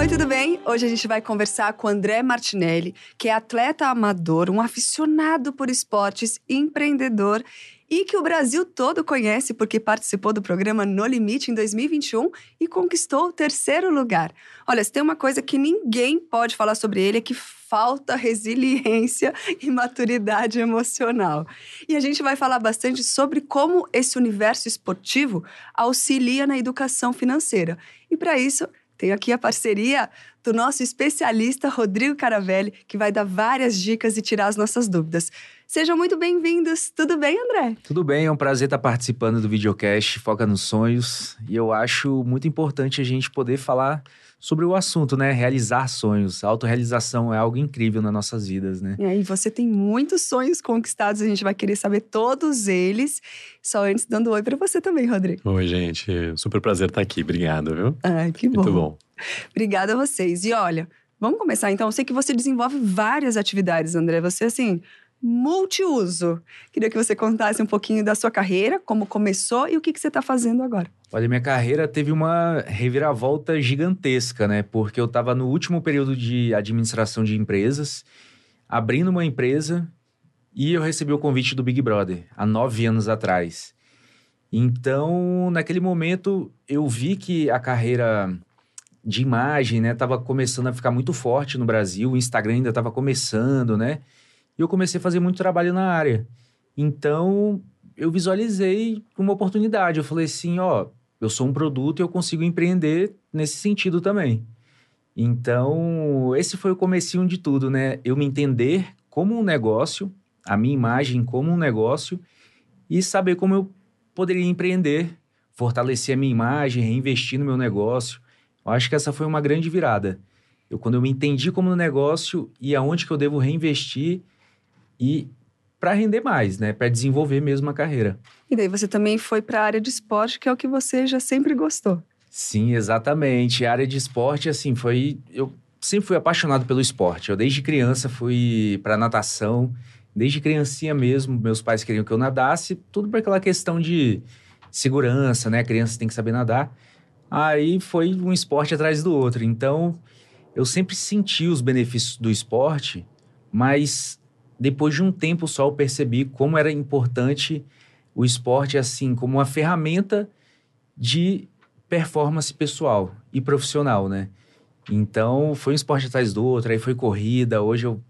Oi, tudo bem? Hoje a gente vai conversar com André Martinelli, que é atleta amador, um aficionado por esportes, empreendedor e que o Brasil todo conhece porque participou do programa No Limite em 2021 e conquistou o terceiro lugar. Olha, se tem uma coisa que ninguém pode falar sobre ele é que falta resiliência e maturidade emocional. E a gente vai falar bastante sobre como esse universo esportivo auxilia na educação financeira. E para isso, tenho aqui a parceria do nosso especialista Rodrigo Caravelli, que vai dar várias dicas e tirar as nossas dúvidas. Sejam muito bem-vindos. Tudo bem, André? Tudo bem, é um prazer estar participando do videocast Foca nos Sonhos. E eu acho muito importante a gente poder falar sobre o assunto, né? Realizar sonhos. A autorrealização é algo incrível nas nossas vidas, né? E aí, você tem muitos sonhos conquistados, a gente vai querer saber todos eles. Só antes, dando oi para você também, Rodrigo. Oi, gente. Super prazer estar aqui. Obrigado, viu? Ai, que bom. Muito bom. Obrigada a vocês. E olha, vamos começar então. Eu sei que você desenvolve várias atividades, André. Você, assim, multiuso. Queria que você contasse um pouquinho da sua carreira, como começou e o que, que você está fazendo agora. Olha, minha carreira teve uma reviravolta gigantesca, né? Porque eu estava no último período de administração de empresas, abrindo uma empresa e eu recebi o convite do Big Brother, há nove anos atrás. Então, naquele momento, eu vi que a carreira de imagem, né, estava começando a ficar muito forte no Brasil, o Instagram ainda estava começando, né? E eu comecei a fazer muito trabalho na área. Então, eu visualizei uma oportunidade. Eu falei assim, ó, eu sou um produto e eu consigo empreender nesse sentido também. Então, esse foi o comecinho de tudo, né? Eu me entender como um negócio, a minha imagem como um negócio e saber como eu poderia empreender, fortalecer a minha imagem, reinvestir no meu negócio. Eu acho que essa foi uma grande virada. Eu, quando eu me entendi como um negócio e aonde que eu devo reinvestir e para render mais, né? Para desenvolver mesmo a carreira. E daí você também foi para a área de esporte, que é o que você já sempre gostou. Sim, exatamente. A área de esporte, assim, foi. Eu sempre fui apaixonado pelo esporte. Eu, desde criança, fui para natação. Desde criancinha mesmo, meus pais queriam que eu nadasse, tudo por aquela questão de segurança, né? A criança tem que saber nadar. Aí foi um esporte atrás do outro. Então, eu sempre senti os benefícios do esporte, mas depois de um tempo só eu percebi como era importante o esporte assim como uma ferramenta de performance pessoal e profissional, né? Então foi um esporte atrás do outro, aí foi corrida. Hoje eu,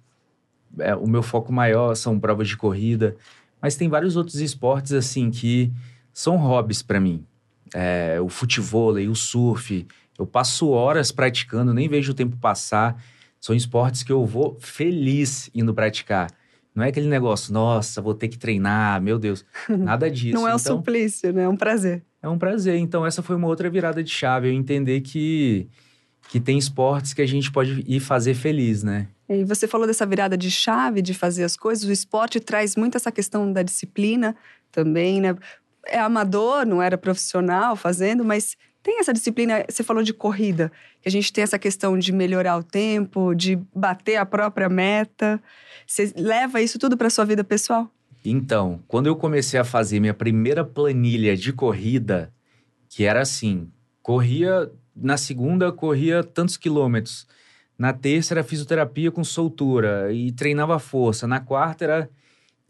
é, o meu foco maior são provas de corrida, mas tem vários outros esportes assim que são hobbies para mim. É, o futebol, o surf, eu passo horas praticando, nem vejo o tempo passar. São esportes que eu vou feliz indo praticar. Não é aquele negócio, nossa, vou ter que treinar, meu Deus. Nada disso. Não é um então, suplício, né? É um prazer. É um prazer. Então, essa foi uma outra virada de chave. Eu entender que, que tem esportes que a gente pode ir fazer feliz, né? E você falou dessa virada de chave, de fazer as coisas. O esporte traz muito essa questão da disciplina também, né? É amador, não era profissional fazendo, mas tem essa disciplina, você falou de corrida, que a gente tem essa questão de melhorar o tempo, de bater a própria meta. Você leva isso tudo para sua vida pessoal? Então, quando eu comecei a fazer minha primeira planilha de corrida, que era assim, corria na segunda corria tantos quilômetros, na terça era fisioterapia com soltura e treinava força, na quarta era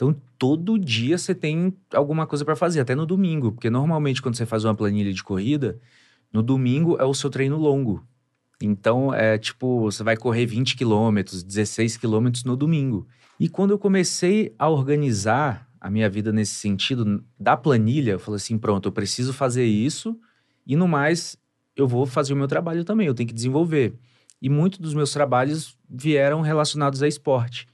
então, todo dia você tem alguma coisa para fazer, até no domingo, porque normalmente quando você faz uma planilha de corrida, no domingo é o seu treino longo. Então, é tipo, você vai correr 20 quilômetros, 16 quilômetros no domingo. E quando eu comecei a organizar a minha vida nesse sentido, da planilha, eu falei assim: pronto, eu preciso fazer isso e no mais, eu vou fazer o meu trabalho também, eu tenho que desenvolver. E muitos dos meus trabalhos vieram relacionados a esporte.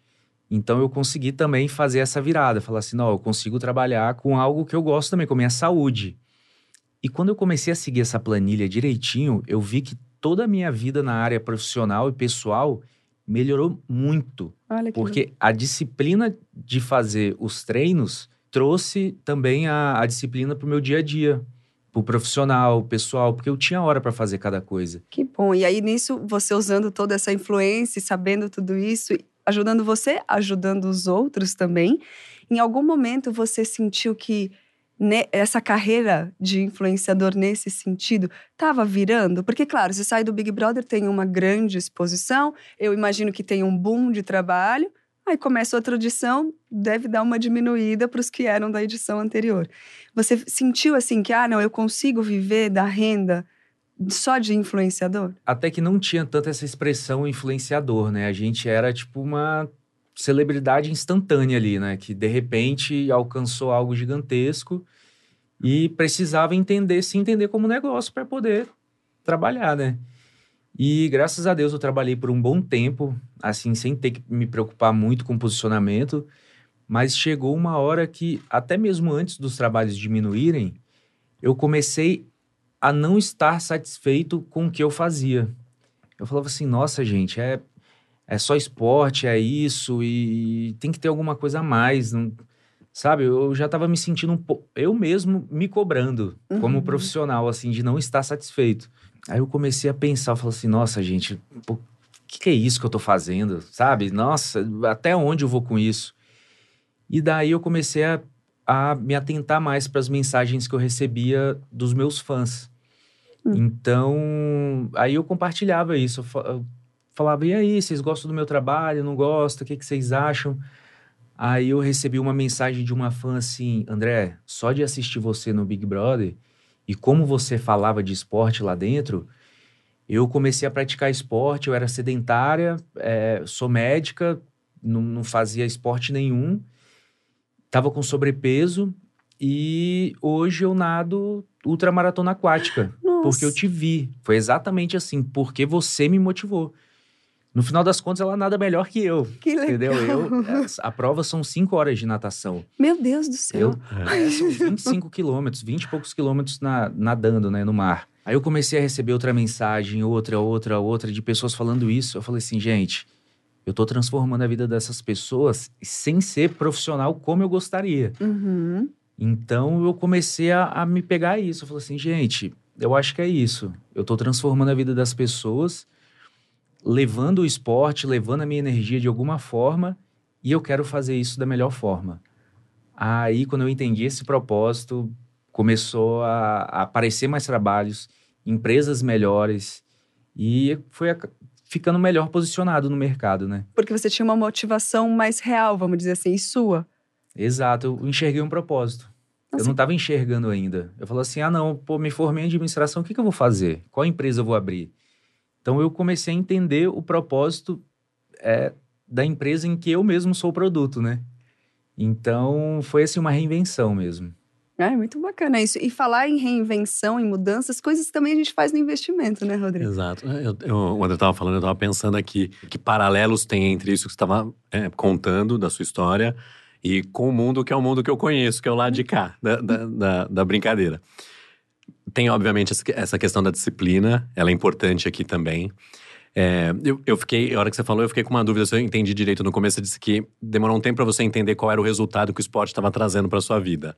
Então eu consegui também fazer essa virada, falar assim: não, eu consigo trabalhar com algo que eu gosto também, com a minha saúde. E quando eu comecei a seguir essa planilha direitinho, eu vi que toda a minha vida na área profissional e pessoal melhorou muito. porque a disciplina de fazer os treinos trouxe também a, a disciplina para o meu dia a dia. Pro profissional, pessoal, porque eu tinha hora para fazer cada coisa. Que bom. E aí, nisso, você usando toda essa influência, sabendo tudo isso, ajudando você, ajudando os outros também. Em algum momento você sentiu que essa carreira de influenciador nesse sentido estava virando? Porque, claro, você sai do Big Brother, tem uma grande exposição, eu imagino que tem um boom de trabalho, aí começa outra edição, deve dar uma diminuída para os que eram da edição anterior. Você sentiu assim que, ah, não, eu consigo viver da renda só de influenciador? Até que não tinha tanta essa expressão influenciador, né? A gente era tipo uma celebridade instantânea ali, né? Que de repente alcançou algo gigantesco e precisava entender, se entender como negócio para poder trabalhar, né? E graças a Deus eu trabalhei por um bom tempo, assim, sem ter que me preocupar muito com posicionamento, mas chegou uma hora que, até mesmo antes dos trabalhos diminuírem, eu comecei a não estar satisfeito com o que eu fazia. Eu falava assim, nossa, gente, é, é só esporte, é isso, e tem que ter alguma coisa a mais. Não, sabe, eu já estava me sentindo um pouco, eu mesmo me cobrando como Uhum. profissional, assim, de não estar satisfeito. Aí eu comecei a pensar, eu falei assim, nossa, gente, o que, que é isso que eu tô fazendo, sabe? Nossa, até onde eu vou com isso? E daí eu comecei a, a me atentar mais para as mensagens que eu recebia dos meus fãs. Hum. Então, aí eu compartilhava isso. Eu falava, e aí, vocês gostam do meu trabalho? Não gostam? O que, que vocês acham? Aí eu recebi uma mensagem de uma fã assim, André, só de assistir você no Big Brother e como você falava de esporte lá dentro, eu comecei a praticar esporte, eu era sedentária, eh, sou médica, não, não fazia esporte nenhum, tava com sobrepeso e hoje eu nado ultramaratona aquática, Nossa. porque eu te vi. Foi exatamente assim, porque você me motivou. No final das contas, ela nada melhor que eu. Que legal. Entendeu? Eu, a prova são cinco horas de natação. Meu Deus do céu. Eu, é, são 25 quilômetros, 20 e poucos quilômetros na- nadando, né, no mar. Aí eu comecei a receber outra mensagem, outra, outra, outra, de pessoas falando isso. Eu falei assim, gente, eu tô transformando a vida dessas pessoas sem ser profissional como eu gostaria. Uhum. Então eu comecei a, a me pegar a isso. Eu falei assim, gente, eu acho que é isso. Eu tô transformando a vida das pessoas, levando o esporte, levando a minha energia de alguma forma, e eu quero fazer isso da melhor forma. Aí, quando eu entendi esse propósito, começou a, a aparecer mais trabalhos, empresas melhores, e foi a- ficando melhor posicionado no mercado, né? Porque você tinha uma motivação mais real, vamos dizer assim, sua. Exato, eu enxerguei um propósito. Eu não estava enxergando ainda. Eu falei assim: ah, não, pô, me formei em administração, o que, que eu vou fazer? Qual empresa eu vou abrir? Então eu comecei a entender o propósito é, da empresa em que eu mesmo sou o produto, né? Então foi assim uma reinvenção mesmo. É muito bacana isso. E falar em reinvenção, em mudanças, coisas que também a gente faz no investimento, né, Rodrigo? Exato. Eu, eu, o André estava falando, eu estava pensando aqui que paralelos tem entre isso que você estava contando da sua história e com o mundo que é o mundo que eu conheço, que é o lado de cá, da, da, da, da brincadeira. Tem, obviamente, essa- questão da disciplina, ela é importante aqui também. É, eu, eu fiquei, a hora que você falou, eu fiquei com uma dúvida, se eu entendi direito no começo, você disse que demorou um tempo para você entender qual era o resultado que o esporte estava trazendo para sua vida.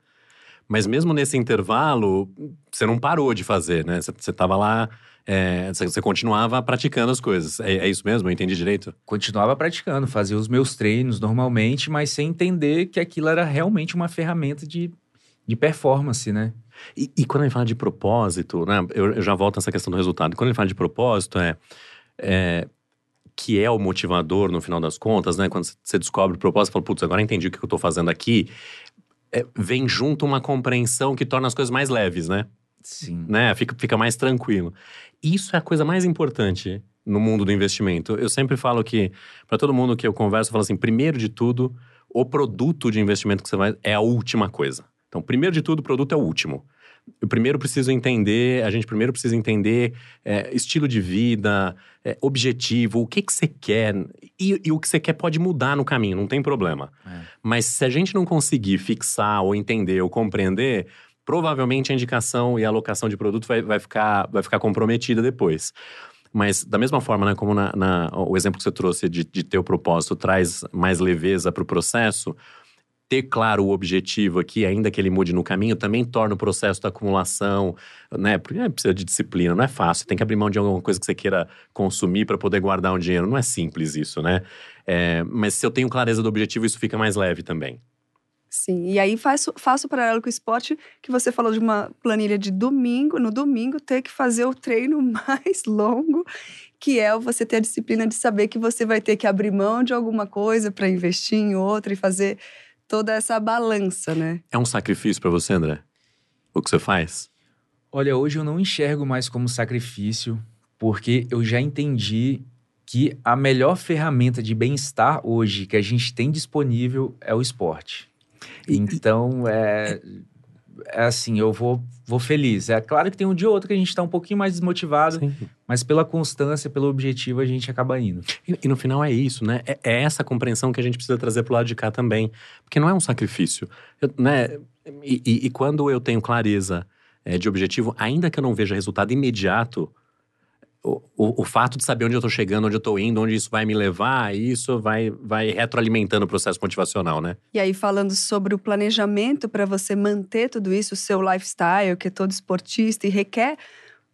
Mas mesmo nesse intervalo, você não parou de fazer, né? Você, você tava lá, é, você continuava praticando as coisas. É, é isso mesmo? Eu entendi direito? Continuava praticando, fazia os meus treinos normalmente, mas sem entender que aquilo era realmente uma ferramenta de, de performance, né? E, e quando ele fala de propósito, né? Eu, eu já volto nessa questão do resultado. Quando ele fala de propósito, é, é que é o motivador no final das contas, né? Quando você descobre o propósito, você fala, putz, agora entendi o que eu tô fazendo aqui. É, vem junto uma compreensão que torna as coisas mais leves, né? Sim. né? Fica, fica mais tranquilo. Isso é a coisa mais importante no mundo do investimento. Eu sempre falo que, para todo mundo que eu converso, eu falo assim: primeiro de tudo, o produto de investimento que você vai é a última coisa. Então, primeiro de tudo, o produto é o último. Eu primeiro preciso entender, a gente primeiro precisa entender é, estilo de vida, é, objetivo, o que, que você quer. E, e o que você quer pode mudar no caminho, não tem problema. É. Mas se a gente não conseguir fixar, ou entender, ou compreender, provavelmente a indicação e a alocação de produto vai, vai, ficar, vai ficar comprometida depois. Mas, da mesma forma, né, como na, na- o exemplo que você trouxe de, de ter o propósito traz mais leveza para o processo, ter claro o objetivo aqui, ainda que ele mude no caminho, também torna o processo da acumulação, né? Porque é, precisa de disciplina, não é fácil. Tem que abrir mão de alguma coisa que você queira consumir para poder guardar um dinheiro. Não é simples isso, né? É, mas se eu tenho clareza do objetivo, isso fica mais leve também. Sim, e aí faço, faço o paralelo com o esporte, que você falou de uma planilha de domingo, no domingo ter que fazer o treino mais longo, que é você ter a disciplina de saber que você vai ter que abrir mão de alguma coisa para investir em outra e fazer toda essa balança, né? É um sacrifício para você, André? O que você faz? Olha, hoje eu não enxergo mais como sacrifício, porque eu já entendi que a melhor ferramenta de bem-estar hoje que a gente tem disponível é o esporte. Então, é, é assim, eu vou, vou feliz. É claro que tem um dia ou outro que a gente está um pouquinho mais desmotivado, Sim. mas pela constância, pelo objetivo, a gente acaba indo. E, e no final é isso, né? É, é, essa compreensão que a gente precisa trazer para o lado de cá também. Porque não é um sacrifício, eu, né? E, e, e, quando eu tenho clareza é, de objetivo, ainda que eu não veja resultado imediato, o, o, fato de saber onde eu estou chegando, onde eu estou indo, onde isso vai me levar, isso vai, vai retroalimentando o processo motivacional, né? E aí, falando sobre o planejamento para você manter tudo isso, o seu lifestyle, que é todo esportista e requer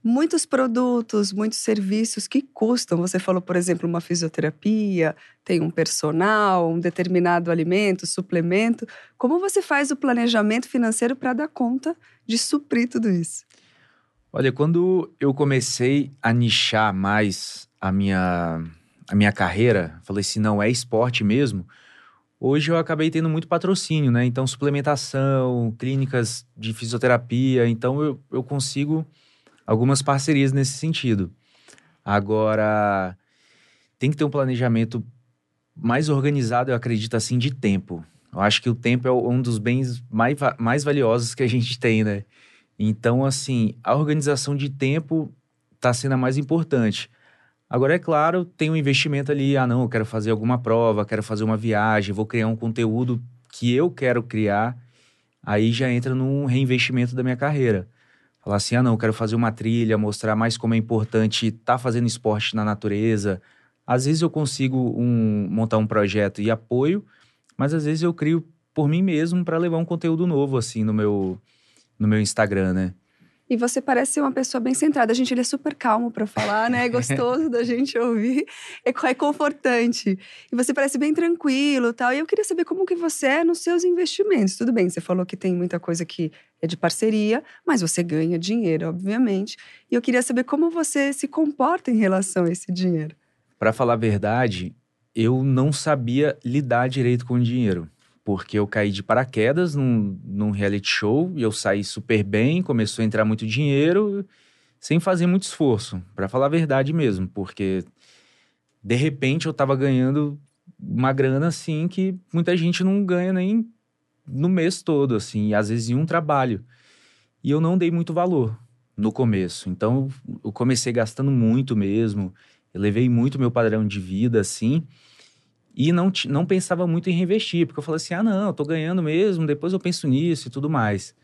muitos produtos, muitos serviços que custam. Você falou, por exemplo, uma fisioterapia, tem um personal, um determinado alimento, suplemento. Como você faz o planejamento financeiro para dar conta de suprir tudo isso? Olha, quando eu comecei a nichar mais a minha, a minha carreira, falei assim, não, é esporte mesmo. Hoje eu acabei tendo muito patrocínio, né? Então, suplementação, clínicas de fisioterapia. Então, eu, eu consigo algumas parcerias nesse sentido. Agora, tem que ter um planejamento mais organizado, eu acredito assim, de tempo. Eu acho que o tempo é um dos bens mais, mais valiosos que a gente tem, né? Então, assim, a organização de tempo está sendo a mais importante. Agora, é claro, tem um investimento ali. Ah, não, eu quero fazer alguma prova, quero fazer uma viagem, vou criar um conteúdo que eu quero criar. Aí já entra num reinvestimento da minha carreira. Falar assim, ah, não, eu quero fazer uma trilha, mostrar mais como é importante estar tá fazendo esporte na natureza. Às vezes eu consigo um, montar um projeto e apoio, mas às vezes eu crio por mim mesmo para levar um conteúdo novo, assim, no meu, no meu Instagram, né? E você parece ser uma pessoa bem centrada. A gente ele é super calmo para falar, né? É gostoso da gente ouvir, é, é confortante. E você parece bem tranquilo, tal. E eu queria saber como que você é nos seus investimentos. Tudo bem, você falou que tem muita coisa que é de parceria, mas você ganha dinheiro, obviamente. E eu queria saber como você se comporta em relação a esse dinheiro. Para falar a verdade, eu não sabia lidar direito com o dinheiro porque eu caí de paraquedas num, num reality show e eu saí super bem, começou a entrar muito dinheiro, sem fazer muito esforço, para falar a verdade mesmo, porque de repente eu tava ganhando uma grana assim que muita gente não ganha nem no mês todo, assim, às vezes em um trabalho. E eu não dei muito valor no começo. Então eu comecei gastando muito mesmo, elevei muito meu padrão de vida, assim. E não, não pensava muito em reinvestir, porque eu falei assim: ah, não, eu tô ganhando mesmo, depois eu penso nisso e tudo mais.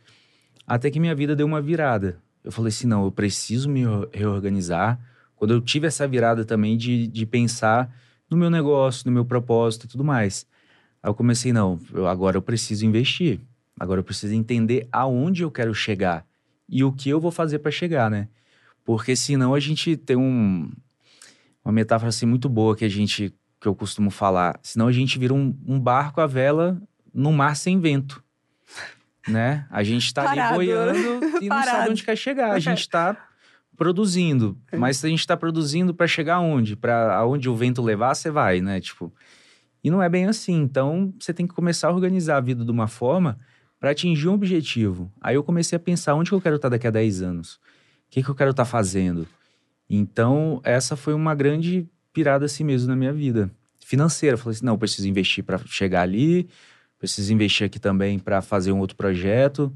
Até que minha vida deu uma virada. Eu falei assim: não, eu preciso me reorganizar. Quando eu tive essa virada também de, de pensar no meu negócio, no meu propósito e tudo mais. Aí eu comecei: não, eu, agora eu preciso investir. Agora eu preciso entender aonde eu quero chegar e o que eu vou fazer para chegar, né? Porque senão a gente tem um, uma metáfora assim muito boa que a gente que eu costumo falar. Senão a gente vira um, um barco à vela no mar sem vento. Né? A gente está ali boiando e não sabe onde quer chegar. A gente está produzindo. É. Mas se a gente está produzindo para chegar aonde? Para aonde o vento levar, você vai, né? Tipo. E não é bem assim. Então, você tem que começar a organizar a vida de uma forma para atingir um objetivo. Aí eu comecei a pensar onde que eu quero estar tá daqui a 10 anos. O que, que eu quero estar tá fazendo? Então, essa foi uma grande pirada assim mesmo na minha vida financeira. Falei assim, não, preciso investir para chegar ali, preciso investir aqui também para fazer um outro projeto.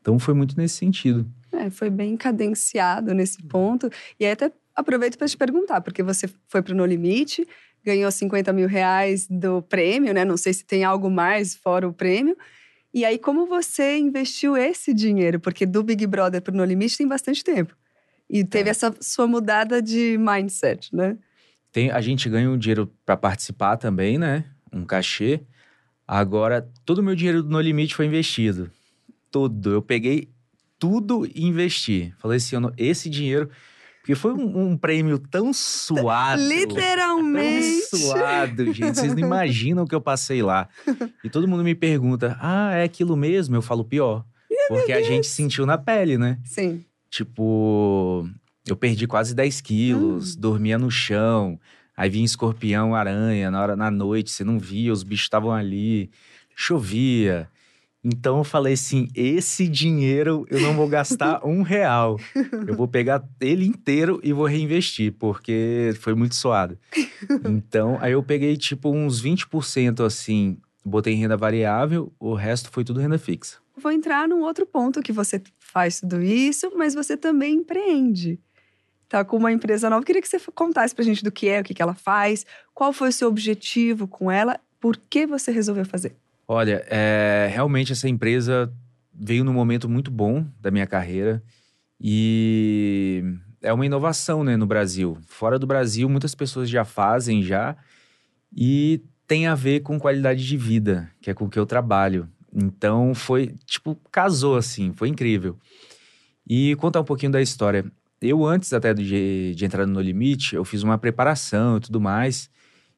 Então foi muito nesse sentido. É, foi bem cadenciado nesse ponto. E aí até aproveito para te perguntar, porque você foi para o No Limite, ganhou 50 mil reais do prêmio, né? Não sei se tem algo mais fora o prêmio. E aí, como você investiu esse dinheiro? Porque do Big Brother para o No Limite tem bastante tempo. E teve é. essa sua mudada de mindset, né? Tem, a gente ganha um dinheiro para participar também, né? Um cachê. Agora, todo o meu dinheiro no limite foi investido. Tudo. Eu peguei tudo e investi. Falei assim, esse dinheiro Porque foi um, um prêmio tão suado. Literalmente. Tão suado, gente. Vocês não imaginam o que eu passei lá. E todo mundo me pergunta: ah, é aquilo mesmo? Eu falo pior. Porque a gente sentiu na pele, né? Sim. Tipo, eu perdi quase 10 quilos, dormia no chão. Aí vinha escorpião, aranha, na hora na noite, você não via, os bichos estavam ali, chovia. Então eu falei assim: esse dinheiro eu não vou gastar um real. Eu vou pegar ele inteiro e vou reinvestir, porque foi muito suado. Então, aí eu peguei tipo uns 20% assim, botei em renda variável, o resto foi tudo renda fixa. Vou entrar num outro ponto que você faz tudo isso, mas você também empreende. Tá com uma empresa nova. Queria que você contasse pra gente do que é, o que, que ela faz, qual foi o seu objetivo com ela, por que você resolveu fazer. Olha, é, realmente essa empresa veio num momento muito bom da minha carreira e é uma inovação né, no Brasil. Fora do Brasil, muitas pessoas já fazem já e tem a ver com qualidade de vida, que é com o que eu trabalho. Então foi, tipo, casou assim, foi incrível. E contar um pouquinho da história. Eu, antes até de, de entrar no Limite, eu fiz uma preparação e tudo mais.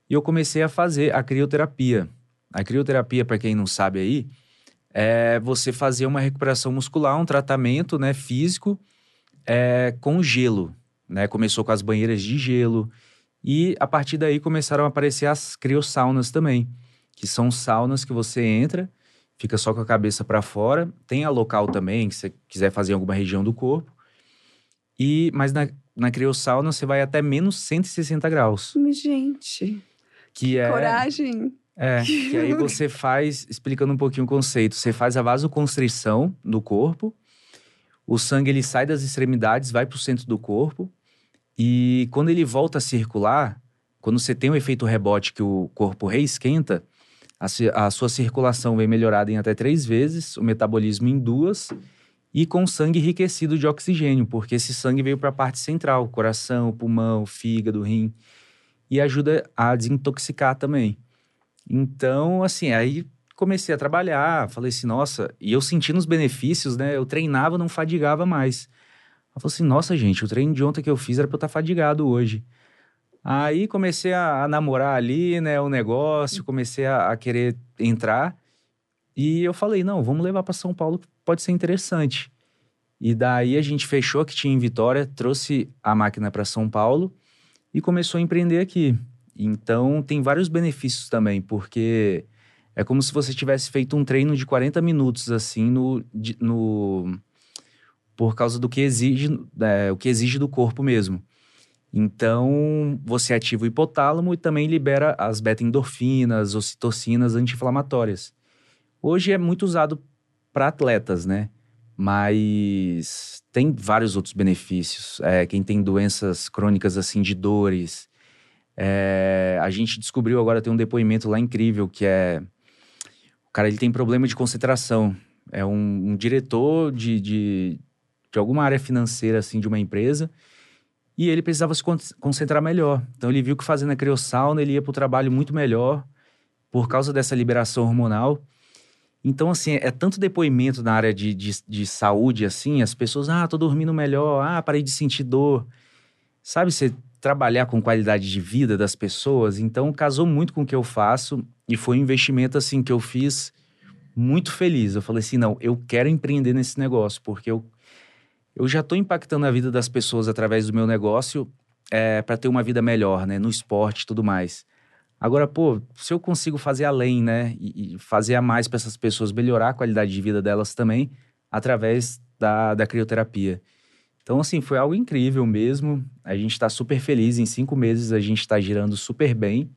E eu comecei a fazer a crioterapia. A crioterapia, para quem não sabe aí, é você fazer uma recuperação muscular, um tratamento né, físico é, com gelo. Né? Começou com as banheiras de gelo. E a partir daí começaram a aparecer as criosaunas também, que são saunas que você entra, fica só com a cabeça para fora. Tem a local também, que você quiser fazer em alguma região do corpo. E, mas na, na criosauna você vai até menos 160 graus. Gente, Que é. coragem. É, que aí você faz, explicando um pouquinho o conceito, você faz a vasoconstrição do corpo, o sangue ele sai das extremidades, vai para o centro do corpo, e quando ele volta a circular, quando você tem o efeito rebote que o corpo reesquenta, a, a sua circulação vem melhorada em até três vezes, o metabolismo em duas, e com sangue enriquecido de oxigênio, porque esse sangue veio para a parte central, coração, pulmão, fígado, rim, e ajuda a desintoxicar também. Então, assim, aí comecei a trabalhar, falei assim, nossa, e eu sentindo os benefícios, né? Eu treinava, não fadigava mais. Eu falei assim, nossa, gente, o treino de ontem que eu fiz era pra eu estar fadigado hoje. Aí comecei a, a namorar ali, né, o negócio, comecei a, a querer entrar. E eu falei, não, vamos levar para São Paulo, pode ser interessante. E daí a gente fechou que tinha em Vitória, trouxe a máquina para São Paulo e começou a empreender aqui. Então tem vários benefícios também, porque é como se você tivesse feito um treino de 40 minutos assim no, no por causa do que exige, é, o que exige do corpo mesmo. Então, você ativa o hipotálamo e também libera as beta-endorfinas, ocitocinas anti-inflamatórias. Hoje é muito usado para atletas, né? Mas tem vários outros benefícios. É, quem tem doenças crônicas assim de dores, é, a gente descobriu agora tem um depoimento lá incrível que é o cara ele tem problema de concentração. É um, um diretor de, de, de alguma área financeira assim de uma empresa e ele precisava se con- concentrar melhor. Então ele viu que fazendo a criossauna ele ia para o trabalho muito melhor por causa dessa liberação hormonal. Então, assim, é tanto depoimento na área de, de, de saúde, assim, as pessoas, ah, tô dormindo melhor, ah, parei de sentir dor. Sabe, você trabalhar com qualidade de vida das pessoas, então casou muito com o que eu faço e foi um investimento, assim, que eu fiz muito feliz. Eu falei assim, não, eu quero empreender nesse negócio, porque eu, eu já tô impactando a vida das pessoas através do meu negócio é, para ter uma vida melhor, né, no esporte e tudo mais. Agora, pô, se eu consigo fazer além, né, e, e fazer a mais para essas pessoas, melhorar a qualidade de vida delas também, através da, da crioterapia. Então, assim, foi algo incrível mesmo. A gente está super feliz. Em cinco meses a gente está girando super bem.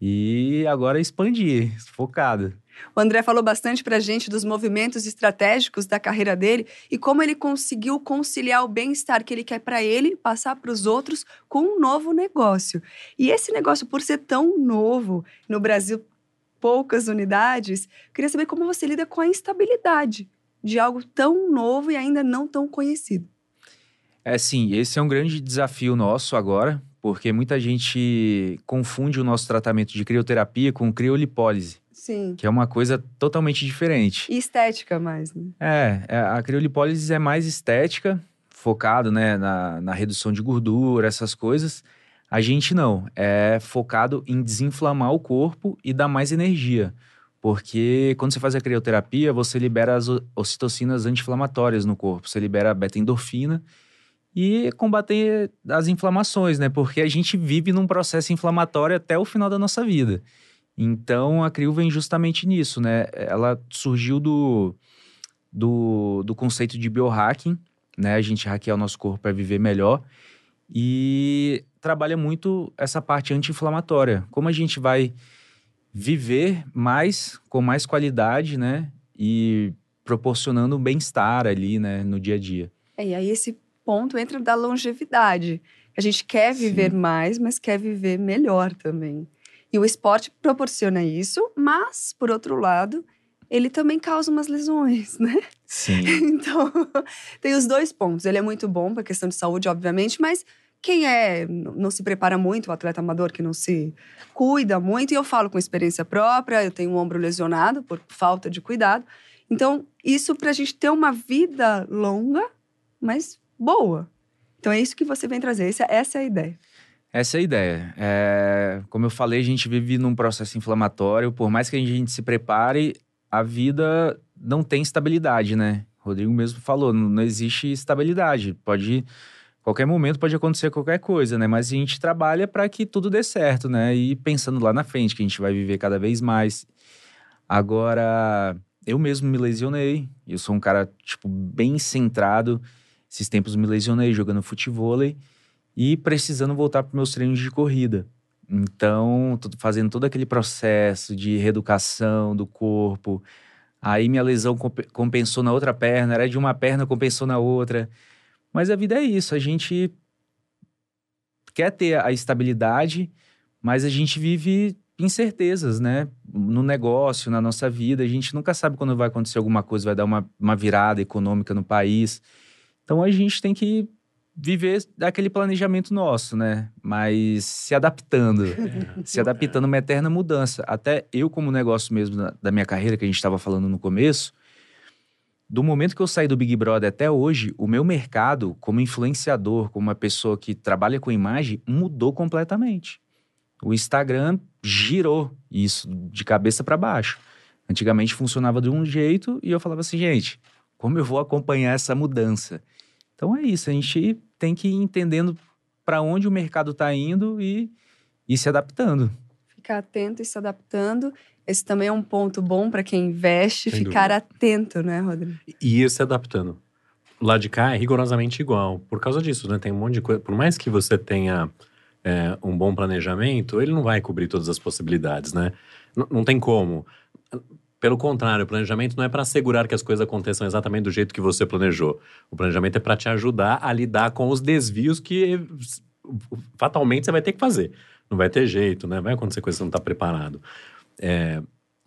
E agora expandir, focado. O André falou bastante pra gente dos movimentos estratégicos da carreira dele e como ele conseguiu conciliar o bem-estar que ele quer pra ele, passar para os outros com um novo negócio. E esse negócio, por ser tão novo, no Brasil, poucas unidades, queria saber como você lida com a instabilidade de algo tão novo e ainda não tão conhecido. É sim, esse é um grande desafio nosso agora, porque muita gente confunde o nosso tratamento de crioterapia com criolipólise, Sim. que é uma coisa totalmente diferente. E estética mais, né? É, é, a criolipólise é mais estética, focado né, na, na redução de gordura, essas coisas. A gente não, é focado em desinflamar o corpo e dar mais energia. Porque quando você faz a crioterapia, você libera as ocitocinas anti-inflamatórias no corpo, você libera a beta-endorfina e combater as inflamações, né? Porque a gente vive num processo inflamatório até o final da nossa vida. Então a CRIO vem justamente nisso, né? Ela surgiu do, do, do conceito de biohacking, né? A gente hackear o nosso corpo para viver melhor e trabalha muito essa parte anti-inflamatória. Como a gente vai viver mais, com mais qualidade, né? E proporcionando bem-estar ali, né? No dia a dia. É, e aí esse ponto entra da longevidade. A gente quer viver Sim. mais, mas quer viver melhor também. E o esporte proporciona isso, mas, por outro lado, ele também causa umas lesões, né? Sim. Então, tem os dois pontos. Ele é muito bom para questão de saúde, obviamente, mas quem é não se prepara muito, o atleta amador que não se cuida muito, e eu falo com experiência própria, eu tenho um ombro lesionado por falta de cuidado. Então, isso para a gente ter uma vida longa, mas boa. Então, é isso que você vem trazer, essa, essa é a ideia. Essa é a ideia. É, como eu falei, a gente vive num processo inflamatório. Por mais que a gente se prepare, a vida não tem estabilidade, né? O Rodrigo mesmo falou, não, não existe estabilidade. Pode qualquer momento pode acontecer qualquer coisa, né? Mas a gente trabalha para que tudo dê certo, né? E pensando lá na frente que a gente vai viver cada vez mais. Agora, eu mesmo me lesionei. Eu sou um cara tipo bem centrado. Esses tempos me lesionei jogando futebol e precisando voltar para meus treinos de corrida. Então, fazendo todo aquele processo de reeducação do corpo. Aí minha lesão compensou na outra perna, era de uma perna, compensou na outra. Mas a vida é isso, a gente quer ter a estabilidade, mas a gente vive incertezas, né? No negócio, na nossa vida, a gente nunca sabe quando vai acontecer alguma coisa, vai dar uma, uma virada econômica no país. Então a gente tem que viver aquele planejamento nosso, né? Mas se adaptando, é. se adaptando a uma eterna mudança. Até eu, como negócio mesmo da, da minha carreira, que a gente estava falando no começo, do momento que eu saí do Big Brother até hoje, o meu mercado, como influenciador, como uma pessoa que trabalha com imagem, mudou completamente. O Instagram girou isso de cabeça para baixo. Antigamente funcionava de um jeito e eu falava assim, gente, como eu vou acompanhar essa mudança? Então é isso, a gente tem que ir entendendo para onde o mercado está indo e, e se adaptando. Ficar atento e se adaptando. Esse também é um ponto bom para quem investe, Sem ficar dúvida. atento, né, Rodrigo? E ir se adaptando. Lá de cá é rigorosamente igual. Por causa disso, né? Tem um monte de coisa. Por mais que você tenha é, um bom planejamento, ele não vai cobrir todas as possibilidades, né? N não tem como. Pelo contrário, o planejamento não é para assegurar que as coisas aconteçam exatamente do jeito que você planejou. O planejamento é para te ajudar a lidar com os desvios que fatalmente você vai ter que fazer. Não vai ter jeito, né? Vai acontecer coisa que você não está preparado. É,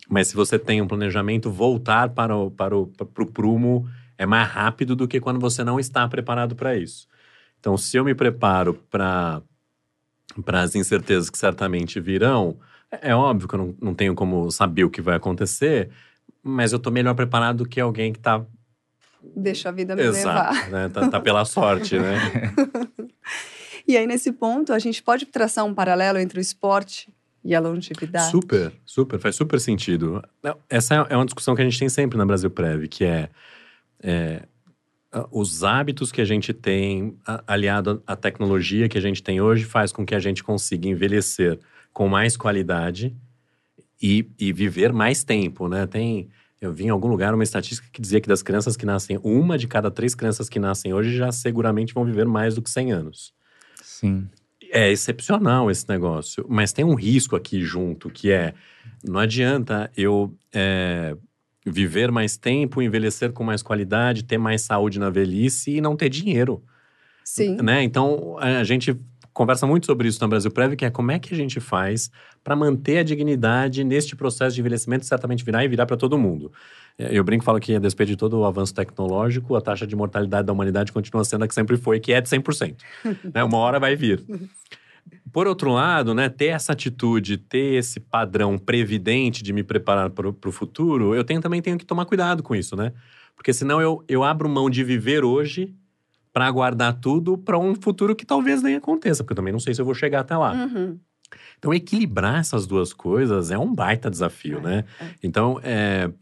mas se você tem um planejamento, voltar para o, para, o, para o prumo é mais rápido do que quando você não está preparado para isso. Então, se eu me preparo para as incertezas que certamente virão, é óbvio que eu não, não tenho como saber o que vai acontecer, mas eu tô melhor preparado do que alguém que tá. Deixa a vida me Exato, levar. Né? Tá, tá pela sorte, né? e aí, nesse ponto, a gente pode traçar um paralelo entre o esporte e a longevidade? Super, super, faz super sentido. Essa é uma discussão que a gente tem sempre na Brasil Prev, que é, é os hábitos que a gente tem aliado à tecnologia que a gente tem hoje faz com que a gente consiga envelhecer com mais qualidade e, e viver mais tempo, né? Tem, eu vi em algum lugar uma estatística que dizia que das crianças que nascem, uma de cada três crianças que nascem hoje já seguramente vão viver mais do que 100 anos. Sim. É excepcional esse negócio, mas tem um risco aqui junto, que é, não adianta eu é, viver mais tempo, envelhecer com mais qualidade, ter mais saúde na velhice e não ter dinheiro. Sim. Né? Então, a gente conversa muito sobre isso na Brasil Prev, que é como é que a gente faz para manter a dignidade neste processo de envelhecimento certamente virar e virar para todo mundo. É, eu brinco e falo que, a despeito de todo o avanço tecnológico, a taxa de mortalidade da humanidade continua sendo a que sempre foi, que é de 100%. né? Uma hora vai vir. Por outro lado, né, ter essa atitude, ter esse padrão previdente de me preparar para o futuro, eu tenho, também tenho que tomar cuidado com isso, né? Porque senão eu, eu abro mão de viver hoje para guardar tudo para um futuro que talvez nem aconteça, porque eu também não sei se eu vou chegar até lá. Uhum. Então, equilibrar essas duas coisas é um baita desafio, né? é. Então, é,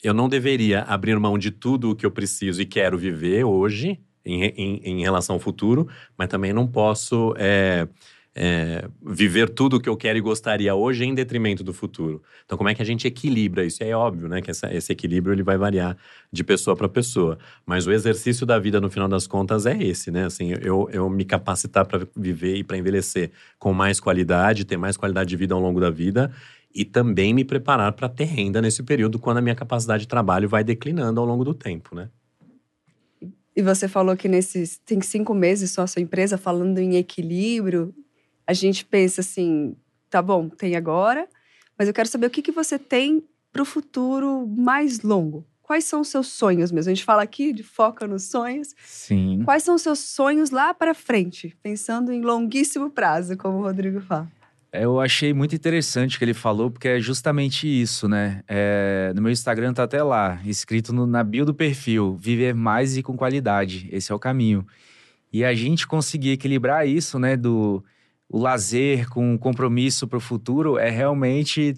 eu não deveria abrir mão de tudo o que eu preciso e quero viver hoje em, em, em relação ao futuro, mas também não posso é, viver tudo o que eu quero e gostaria hoje em detrimento do futuro. Então, como é que a gente equilibra isso? É óbvio, né, que essa, esse equilíbrio ele vai variar de pessoa para pessoa. Mas o exercício da vida, no final das contas, é esse, né? Assim, eu, eu me capacitar para viver e para envelhecer com mais qualidade, ter mais qualidade de vida ao longo da vida e também me preparar para ter renda nesse período quando a minha capacidade de trabalho vai declinando ao longo do tempo, né? E você falou que nesses tem cinco meses só a sua empresa falando em equilíbrio. A gente pensa assim, tá bom, tem agora, mas eu quero saber o que, que você tem para o futuro mais longo. Quais são os seus sonhos mesmo? A gente fala aqui de foca nos sonhos. Sim. Quais são os seus sonhos lá para frente, pensando em longuíssimo prazo, como o Rodrigo fala? Eu achei muito interessante o que ele falou, porque é justamente isso, né? É, no meu Instagram tá até lá, escrito no, na bio do perfil: viver mais e com qualidade. Esse é o caminho. E a gente conseguir equilibrar isso, né? Do o lazer com o compromisso para o futuro é realmente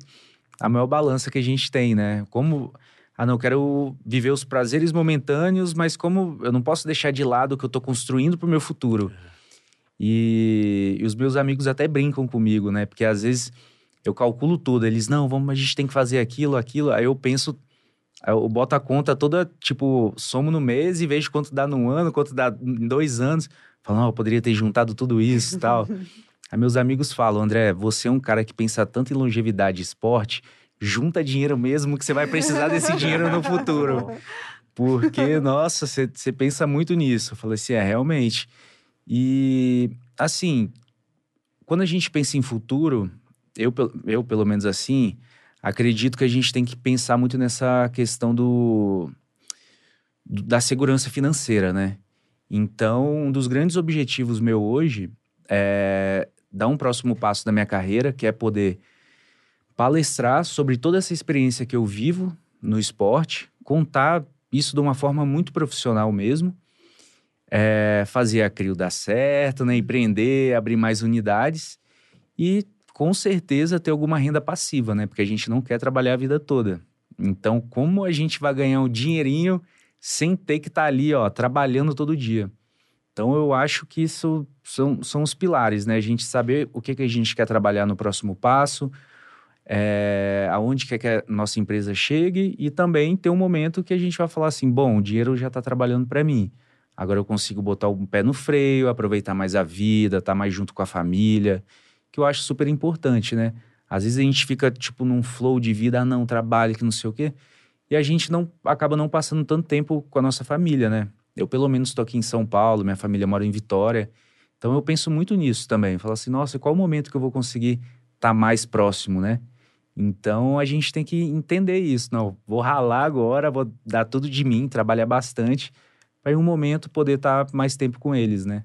a maior balança que a gente tem, né? Como. Ah, não, quero viver os prazeres momentâneos, mas como eu não posso deixar de lado o que eu tô construindo pro meu futuro. E, e os meus amigos até brincam comigo, né? Porque às vezes eu calculo tudo. Eles, não, vamos, a gente tem que fazer aquilo, aquilo. Aí eu penso, eu boto a conta toda, tipo, somo no mês e vejo quanto dá num ano, quanto dá em dois anos. Falo, não, eu poderia ter juntado tudo isso e tal. Aí meus amigos falam, André, você é um cara que pensa tanto em longevidade e esporte, junta dinheiro mesmo que você vai precisar desse dinheiro no futuro. Porque, nossa, você pensa muito nisso. Eu falei assim, é, realmente. E, assim, quando a gente pensa em futuro, eu, eu pelo menos assim, acredito que a gente tem que pensar muito nessa questão do, do da segurança financeira, né? Então, um dos grandes objetivos meu hoje é dar um próximo passo da minha carreira, que é poder palestrar sobre toda essa experiência que eu vivo no esporte, contar isso de uma forma muito profissional mesmo, é, fazer a CRIO dar certo, né, empreender, abrir mais unidades e com certeza ter alguma renda passiva, né? Porque a gente não quer trabalhar a vida toda. Então, como a gente vai ganhar um dinheirinho sem ter que estar tá ali, ó, trabalhando todo dia? Então, eu acho que isso são, são os pilares, né? A gente saber o que, que a gente quer trabalhar no próximo passo, é, aonde quer que a nossa empresa chegue e também ter um momento que a gente vai falar assim, bom, o dinheiro já está trabalhando para mim. Agora eu consigo botar o pé no freio, aproveitar mais a vida, estar tá mais junto com a família que eu acho super importante, né? Às vezes a gente fica, tipo, num flow de vida, ah, não, trabalho, que não sei o quê. E a gente não acaba não passando tanto tempo com a nossa família, né? Eu, pelo menos, estou aqui em São Paulo, minha família mora em Vitória. Então eu penso muito nisso também. Falar assim, nossa, qual o momento que eu vou conseguir estar tá mais próximo, né? Então a gente tem que entender isso. Não, vou ralar agora, vou dar tudo de mim, trabalhar bastante, para em um momento poder estar tá mais tempo com eles, né?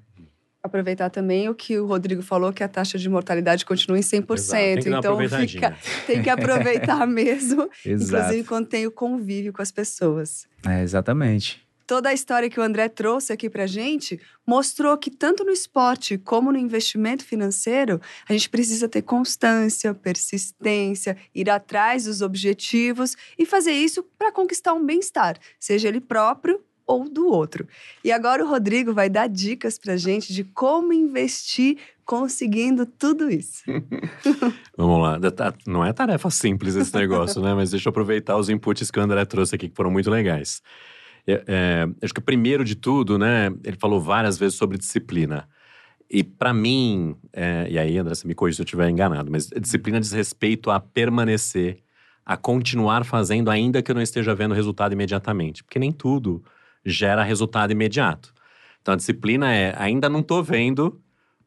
aproveitar também o que o Rodrigo falou, que a taxa de mortalidade continua em 100%. Exato, tem então fica, tem que aproveitar mesmo, inclusive quando tem o convívio com as pessoas. É, exatamente. Toda a história que o André trouxe aqui pra gente mostrou que tanto no esporte como no investimento financeiro, a gente precisa ter constância, persistência, ir atrás dos objetivos e fazer isso para conquistar um bem-estar, seja ele próprio ou do outro. E agora o Rodrigo vai dar dicas para gente de como investir conseguindo tudo isso. Vamos lá. Não é tarefa simples esse negócio, né? Mas deixa eu aproveitar os inputs que o André trouxe aqui, que foram muito legais. É, é, acho que primeiro de tudo, né? Ele falou várias vezes sobre disciplina. E para mim, é, e aí, André, você me corrija se eu estiver enganado, mas disciplina diz respeito a permanecer, a continuar fazendo, ainda que eu não esteja vendo resultado imediatamente. Porque nem tudo gera resultado imediato. Então a disciplina é, ainda não estou vendo,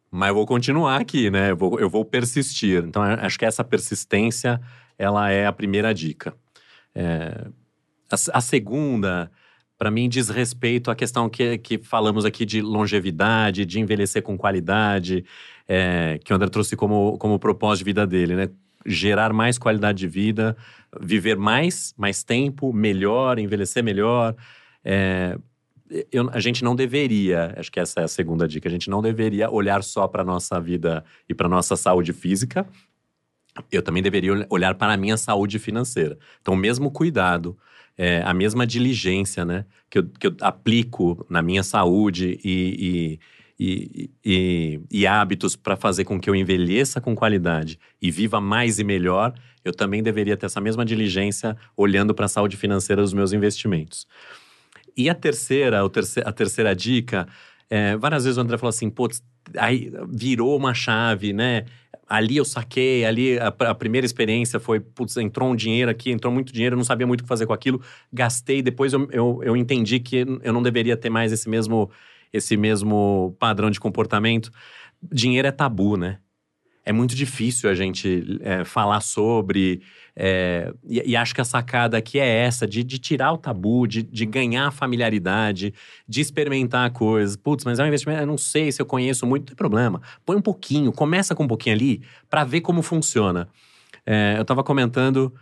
mas eu vou continuar aqui, né? Eu vou, eu vou persistir. Então acho que essa persistência, ela é a primeira dica. É, a, a segunda, para mim, diz respeito à questão que, que falamos aqui de longevidade, de envelhecer com qualidade, é, que o André trouxe como, como propósito de vida dele, né? Gerar mais qualidade de vida, viver mais, mais tempo, melhor, envelhecer melhor, é, eu, a gente não deveria, acho que essa é a segunda dica, a gente não deveria olhar só para nossa vida e para nossa saúde física. Eu também deveria olhar para a minha saúde financeira. Então, o mesmo cuidado, é, a mesma diligência, né, que eu, que eu aplico na minha saúde e, e, e, e, hábitos para fazer com que eu envelheça com qualidade e viva mais e melhor, eu também deveria ter essa mesma diligência olhando para a saúde financeira dos meus investimentos. E a terceira, a terceira dica, é, várias vezes o André falou assim, putz, aí virou uma chave, né? Ali eu saquei, ali a, a, primeira experiência foi, putz, entrou um dinheiro aqui, entrou muito dinheiro, eu não sabia muito o que fazer com aquilo, gastei, depois eu, eu, eu entendi que eu não deveria ter mais esse mesmo, esse mesmo padrão de comportamento. Dinheiro é tabu, né? É muito difícil a gente é, falar sobre. É, e, e, acho que a sacada aqui é essa: de, de tirar o tabu, de, de, ganhar familiaridade, de experimentar coisas. Putz, mas é um investimento, eu não sei se eu conheço muito, não tem problema. Põe um pouquinho, começa com um pouquinho ali para ver como funciona. É, eu estava comentando.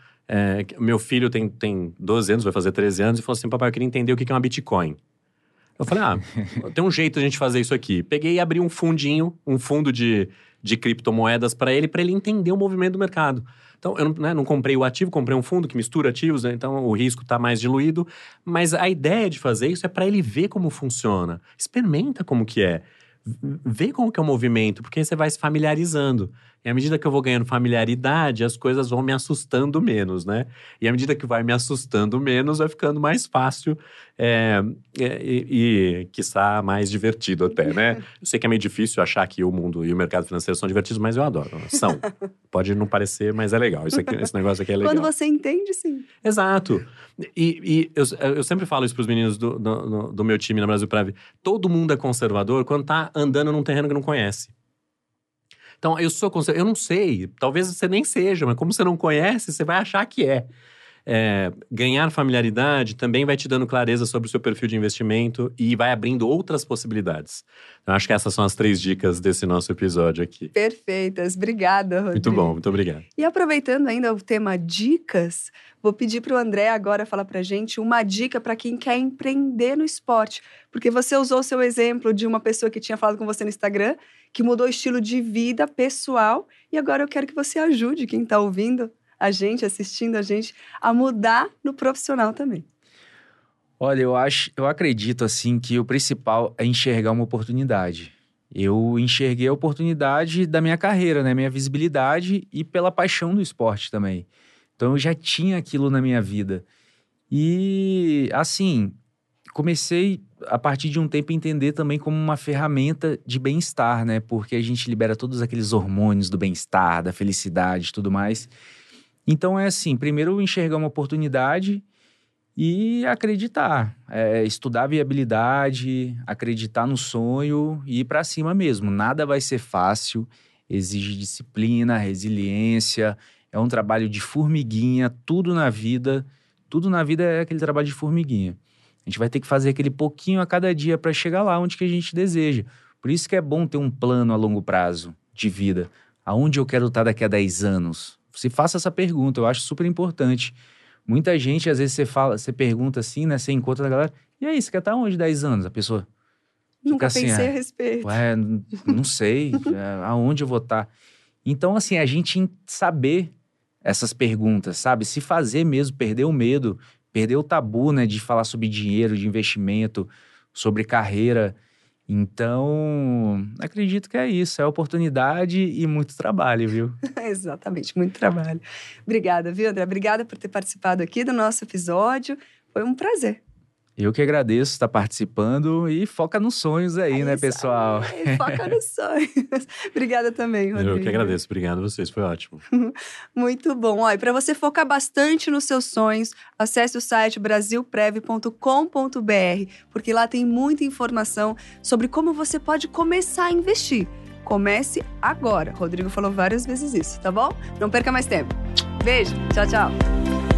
Meu filho tem, tem 12 anos, vai fazer 13 anos, e falou assim: Papai, eu queria entender o que é uma Bitcoin. Eu falei: Ah, tem um jeito de a gente fazer isso aqui. Peguei e abri um fundinho, um fundo de de criptomoedas para ele, para ele entender o movimento do mercado. Então, eu não, né, não, comprei o ativo, comprei um fundo que mistura ativos, né, então o risco está mais diluído. Mas a ideia de fazer isso é para ele ver como funciona. Experimenta como que é. Vê como que é o movimento, porque você vai se familiarizando. E à medida que eu vou ganhando familiaridade, as coisas vão me assustando menos, né? E à medida que vai me assustando menos, vai ficando mais fácil é, e, e, quiçá, mais divertido até, né? Eu sei que é meio difícil achar que o mundo e o mercado financeiro são divertidos, mas eu adoro. São. Pode não parecer, mas é legal. Aqui, esse negócio aqui é legal. Quando você entende, sim. Exato. E, e eu, eu, sempre falo isso para os meninos do, do, do, meu time na Brasil Prave. Todo mundo é conservador quando tá andando num terreno que não conhece. Então, eu sou eu não sei, talvez você nem seja, mas como você não conhece, você vai achar que é. É, ganhar familiaridade também vai te dando clareza sobre o seu perfil de investimento e vai abrindo outras possibilidades. Eu acho que essas são as três dicas desse nosso episódio aqui. Perfeitas. Obrigada, Rodrigo. Muito bom, muito obrigado. E aproveitando ainda o tema dicas, vou pedir para o André agora falar para gente uma dica para quem quer empreender no esporte. Porque você usou o seu exemplo de uma pessoa que tinha falado com você no Instagram, que mudou o estilo de vida pessoal, e agora eu quero que você ajude quem está ouvindo a gente, assistindo a gente, a mudar no profissional também. Olha, eu acho, eu acredito assim que o principal é enxergar uma oportunidade. Eu enxerguei a oportunidade da minha carreira, né, minha visibilidade e pela paixão do esporte também. Então eu já tinha aquilo na minha vida. E assim, comecei a partir de um tempo entender também como uma ferramenta de bem-estar, né? Porque a gente libera todos aqueles hormônios do bem-estar, da felicidade tudo mais. Então é assim, primeiro enxergar uma oportunidade e acreditar, é, estudar viabilidade, acreditar no sonho e ir para cima mesmo. Nada vai ser fácil, exige disciplina, resiliência, é um trabalho de formiguinha, tudo na vida, tudo na vida é aquele trabalho de formiguinha. A gente vai ter que fazer aquele pouquinho a cada dia para chegar lá onde que a gente deseja. Por isso que é bom ter um plano a longo prazo de vida. Aonde eu quero estar daqui a 10 anos? se faça essa pergunta, eu acho super importante. Muita gente, às vezes, você fala, você pergunta assim, né? Você encontra a galera, e aí, você quer estar onde 10 anos? A pessoa. Nunca assim, pensei ah, a respeito. Ué, não sei, é, aonde eu vou estar. Então, assim, a gente saber essas perguntas, sabe? Se fazer mesmo, perder o medo, perder o tabu, né? De falar sobre dinheiro, de investimento, sobre carreira. Então, acredito que é isso, é oportunidade e muito trabalho, viu? Exatamente, muito trabalho. Obrigada, viu, André? Obrigada por ter participado aqui do nosso episódio. Foi um prazer. Eu que agradeço estar participando e foca nos sonhos aí, é né, pessoal? Aí, foca nos sonhos. Obrigada também, Rodrigo. Eu que agradeço. Obrigado a vocês, foi ótimo. Muito bom. Olha, para você focar bastante nos seus sonhos, acesse o site brasilprev.com.br, porque lá tem muita informação sobre como você pode começar a investir. Comece agora. Rodrigo falou várias vezes isso, tá bom? Não perca mais tempo. Beijo. Tchau, tchau.